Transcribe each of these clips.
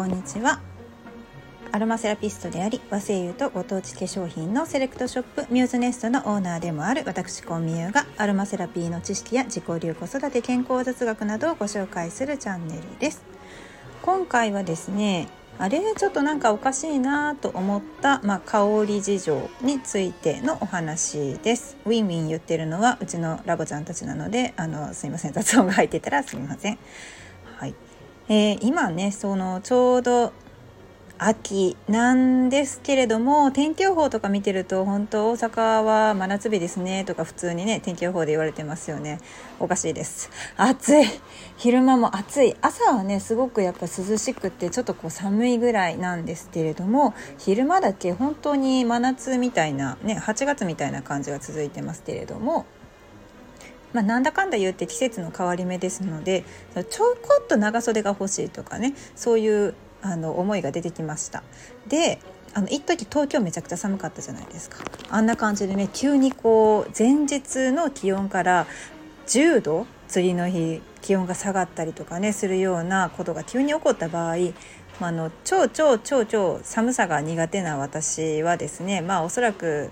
こんにちは。アロマセラピストであり和製油とご当地化粧品のセレクトショップミューズネストのオーナーでもある私コンミュがアロマセラピーの知識や自己流子育て健康雑学などをご紹介するチャンネルです。今回はですねあれちょっとなんかおかしいなと思った、まあ、香り事情についてのお話です。ウィンウィン言ってるのはうちのラボちゃんたちなのであのすいません雑音が入ってたらすみません、えー、今ねそのちょうど秋なんですけれども天気予報とか見てると本当大阪は真夏日ですねとか普通にね天気予報で言われてますよね。おかしいです。暑い。昼間も暑い。朝はねすごくやっぱ涼しくてちょっとこう寒いぐらいなんですけれども昼間だけ本当に真夏みたいなね8月みたいな感じが続いてますけれどもまあ、なんだかんだ言って季節の変わり目ですのでちょこっと長袖が欲しいとかねそういうあの思いが出てきました。であの一時東京めちゃくちゃ寒かったじゃないですか。あんな感じでね急にこう前日の気温から10度次の日気温が下がったりとかねするようなことが急に起こった場合まあの超超超超寒さが苦手な私はですねまあおそらく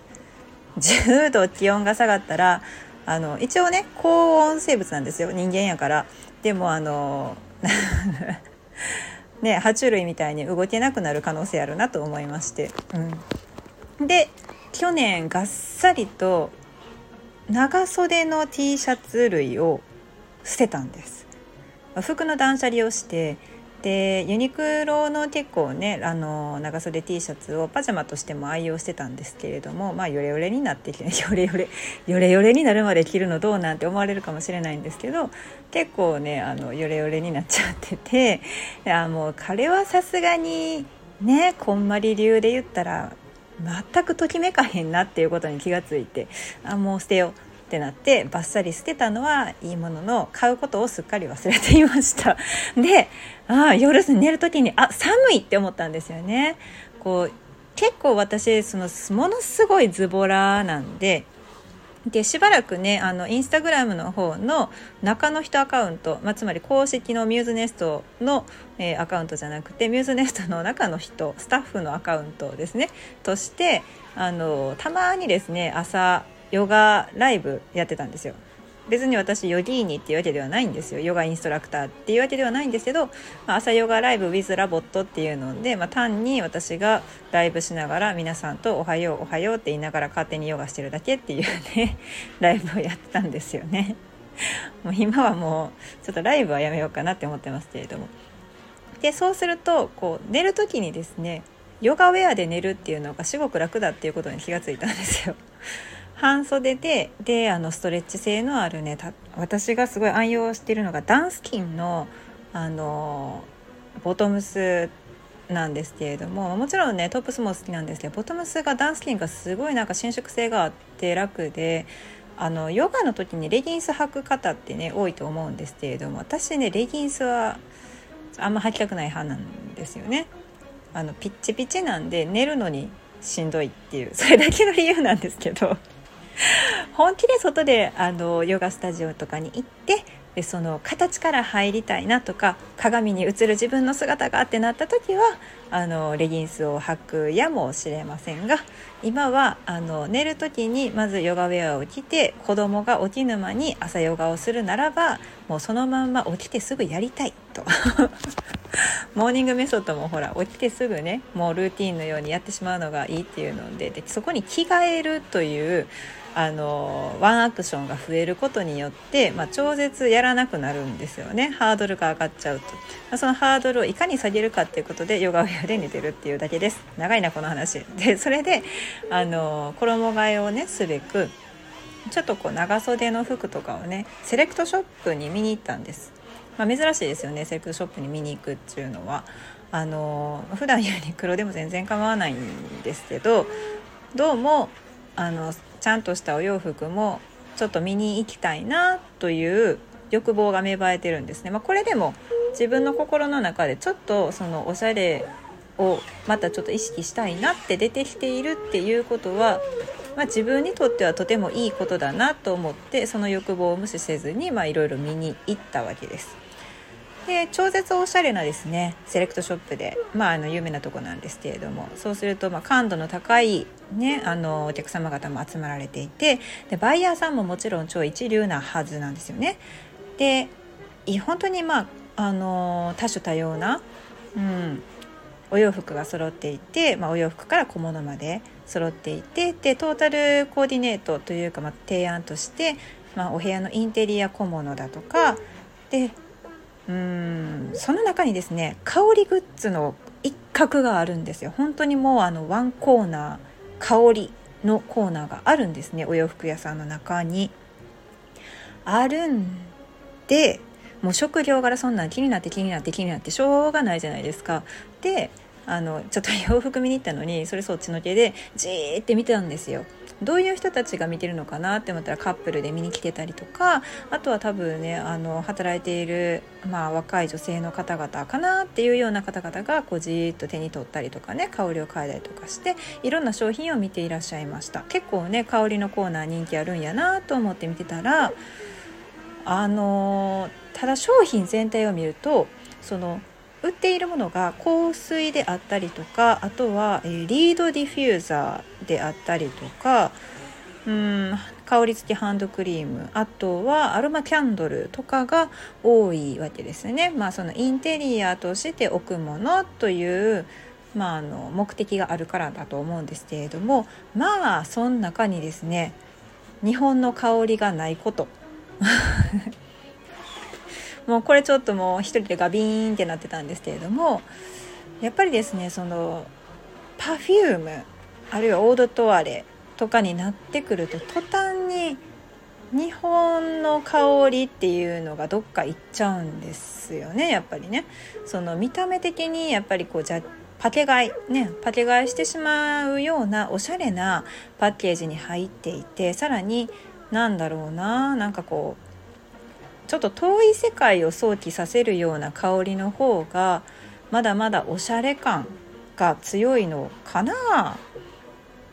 10度気温が下がったらあの一応ね高温生物なんですよ人間やから。でもあの ね爬虫類みたいに動けなくなる可能性あるなと思いまして、うん、で去年がっさりと長袖の T シャツ類を捨てたんです。服の断捨離をしてでユニクロの結構ねあの長袖 T シャツをパジャマとしても愛用してたんですけれどもまあヨレヨレになってきて ヨレヨレヨレヨレになるまで着るのどうなんて思われるかもしれないんですけど結構ねあのヨレヨレになっちゃってていやもう彼はさすがにねこんまり流で言ったら全くときめかへんなっていうことに気がついてあもう捨てよう。ってなってバッサリ捨てたのはいいものの買うことをすっかり忘れていました。であ夜寝る時にあ寒いって思ったんですよね。こう結構私そのものすごいズボラなんででしばらくねあのインスタグラムの方の中の人アカウント、まあ、つまり公式のミューズネストの、えー、アカウントじゃなくてミューズネストの中の人スタッフのアカウントですね。としてあのたまにですね朝ヨガライブやってたんですよ別に私ヨギーニっていうわけではないんですよヨガインストラクターっていうわけではないんですけど、まあ、朝ヨガライブ with ラボットっていうので、まあ、単に私がライブしながら皆さんと「おはようおはよう」って言いながら勝手にヨガしてるだけっていうね ライブをやってたんですよね。もう今はもうちょっとライブはやめようかなって思ってますけれども。でそうするとこう寝る時にですねヨガウェアで寝るっていうのがすごく楽だっていうことに気がついたんですよ。半袖でであのストレッチ性のあるね私がすごい愛用してるのがダンスキンのあのボトムスなんですけれどももちろんねトップスも好きなんですけどボトムスがダンスキンがすごいなんか伸縮性があって楽であのヨガの時にレギンス履く方ってね多いと思うんですけれども私ねレギンスはあんま履きたくない派なんですよね。あのピッチピチなんで寝るのにしんどいっていうそれだけの理由なんですけど 本気で外であのヨガスタジオとかに行ってでその形から入りたいなとか鏡に映る自分の姿がってなった時はあのレギンスを履くやもしれませんが今はあの寝る時にまずヨガウェアを着て子供が起きぬ間に朝ヨガをするならばもうそのまんま起きてすぐやりたいと。モーニングメソッドもほら起きてすぐねもうルーティンのようにやってしまうのがいいっていうのででそこに着替えるというあのワンアクションが増えることによって、まあ、超絶やらなくなるんですよね。ハードルが上がっちゃうと、まあ、そのハードルをいかに下げるかっていうことでヨガウェアで寝てるっていうだけです。長いなこの話。でそれであの衣替えをねすべくちょっとこう長袖の服とかをねセレクトショップに見に行ったんです、まあ、珍しいですよねセレクトショップに見に行くっていうのはあの普段ユニクロでも全然構わないんですけどどうもあのちゃんとしたお洋服もちょっと見に行きたいなという欲望が芽生えてるんですね。まあ、これでも自分の心の中でちょっとそのおしゃれをまたちょっと意識したいなって出てきているっていうことは、まあ、自分にとってはとてもいいことだなと思ってその欲望を無視せずにいろいろ見に行ったわけです。で超絶おしゃれなですねセレクトショップで、まあ、あの有名なとこなんですけれどもそうすると、まあ、感度の高い、ね、あのお客様方も集まられていてでバイヤーさんももちろん超一流なはずなんですよね。で本当にまああの多種多様な、うん、お洋服が揃っていて、まあ、お洋服から小物まで揃っていてでトータルコーディネートというか、まあ、提案として、まあ、お部屋のインテリア小物だとかでうん。その中にですね香りグッズの一角があるんですよ。本当にもうあのワンコーナー香りのコーナーがあるんですねお洋服屋さんの中に。あるんでもう食料柄そんなん気になって気になって気になってしょうがないじゃないですか。であのちょっと洋服見に行ったのにそれそっちのけでじーって見てたんですよ。どういう人たちが見てるのかなって思ったらカップルで見に来てたりとかあとは多分ねあの働いている、まあ、若い女性の方々かなっていうような方々がこうじーっと手に取ったりとかね香りを嗅いだりとかしていろんな商品を見ていらっしゃいました。結構ね香りのコーナー人気あるんやなと思って見てたらあのただ商品全体を見るとその売っているものが香水であったりとかあとは、えー、リードディフューザーであったりとかうん香り付きハンドクリームあとはアロマキャンドルとかが多いわけですね。まあ、そのインテリアとして置くものというまあ、あの目的があるからだと思うんですけれどもまあその中にですね日本の香りがないこと もうこれちょっともう一人でガビーンってなってたんですけれどもやっぱりですねそのパフュームあるいはオードトワレとかになってくると途端に日本の香りっていうのがどっか行っちゃうんですよねやっぱりね。その見た目的にやっぱりこうじゃパケ買いねパケ買いしてしまうようなおしゃれなパッケージに入っていてさらになんだろうななんかこうちょっと遠い世界を想起させるような香りの方がまだまだおしゃれ感が強いのかな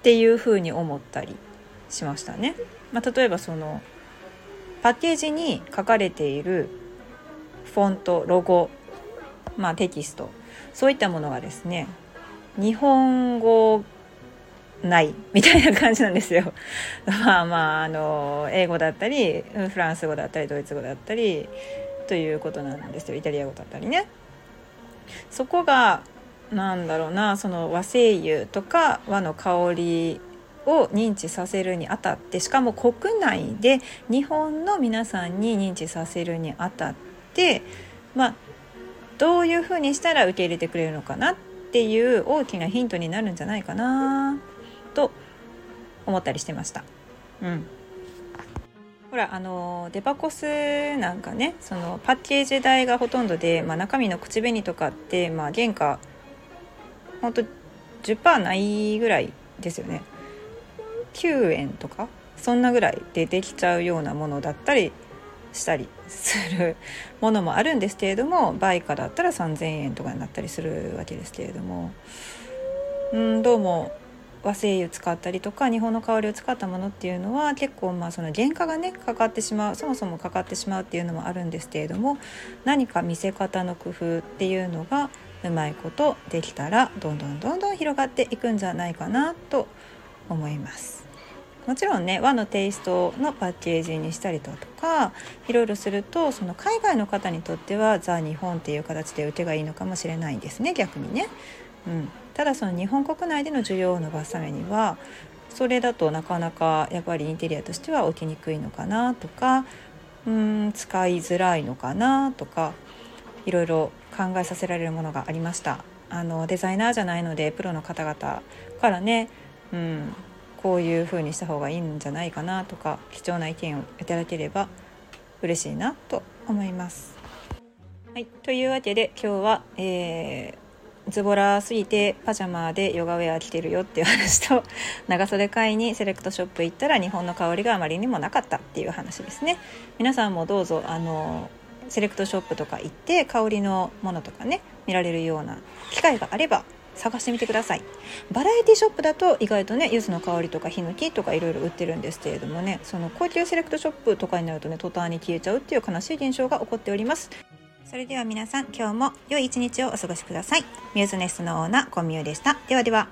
っていうふうに思ったりしましたね。まあ、例えばそのパッケージに書かれているフォントロゴ、まあ、テキストそういったものがですね日本語ないみたいな感じなんですよ。まあまああの英語だったりフランス語だったりドイツ語だったりということなんですよイタリア語だったりね。そこがなんだろうなその和精油とか和の香りを認知させるにあたってしかも国内で日本の皆さんに認知させるにあたってまあどういうふうにしたら受け入れてくれるのかなっていう大きなヒントになるんじゃないかなと思ったりしてました。うんほらあのデパコスなんかねそのパッケージ代がほとんどで、まあ、中身の口紅とかって、まあ、原価ほんと10%ないぐらいですよね。9円とかそんなぐらいでできちゃうようなものだったりしたりするものもあるんですけれども売価だったら3,000円とかになったりするわけですけれども。うんどうも和精油使ったりとか日本の香りを使ったものっていうのは結構まあその原価がねかかってしまうそもそもかかってしまうっていうのもあるんですけれども何か見せ方の工夫っていうのがうまいことできたらどんどんどんどん広がっていくんじゃないかなと思います。もちろんね和のテイストのパッケージにしたりだとかいろいろするとその海外の方にとってはザ・日本っていう形で受けがいいのかもしれないんですね逆にね。うん、ただその日本国内での需要を伸ばすためにはそれだとなかなかやっぱりインテリアとしては起きにくいのかなとかうん使いづらいのかなとかいろいろ考えさせられるものがありましたあのデザイナーじゃないのでプロの方々からね、うん、こういう風にした方がいいんじゃないかなとか貴重な意見をいただければ嬉しいなと思います。はい、というわけで今日は、えーズボラすぎてパジャマでヨガウェア着てるよっていう話と長袖買いにセレクトショップ行ったら日本の香りがあまりにもなかったっていう話ですね皆さんもどうぞあのセレクトショップとか行って香りのものとかね見られるような機会があれば探してみてください。バラエティショップだと意外とね柚子の香りとかヒノキとかいろいろ売ってるんですけれどもねその高級セレクトショップとかになるとね途端に消えちゃうっていう悲しい現象が起こっております。それでは皆さん今日も良い一日をお過ごしください。ミューズネストのオーナーコンミューでした。ではでは。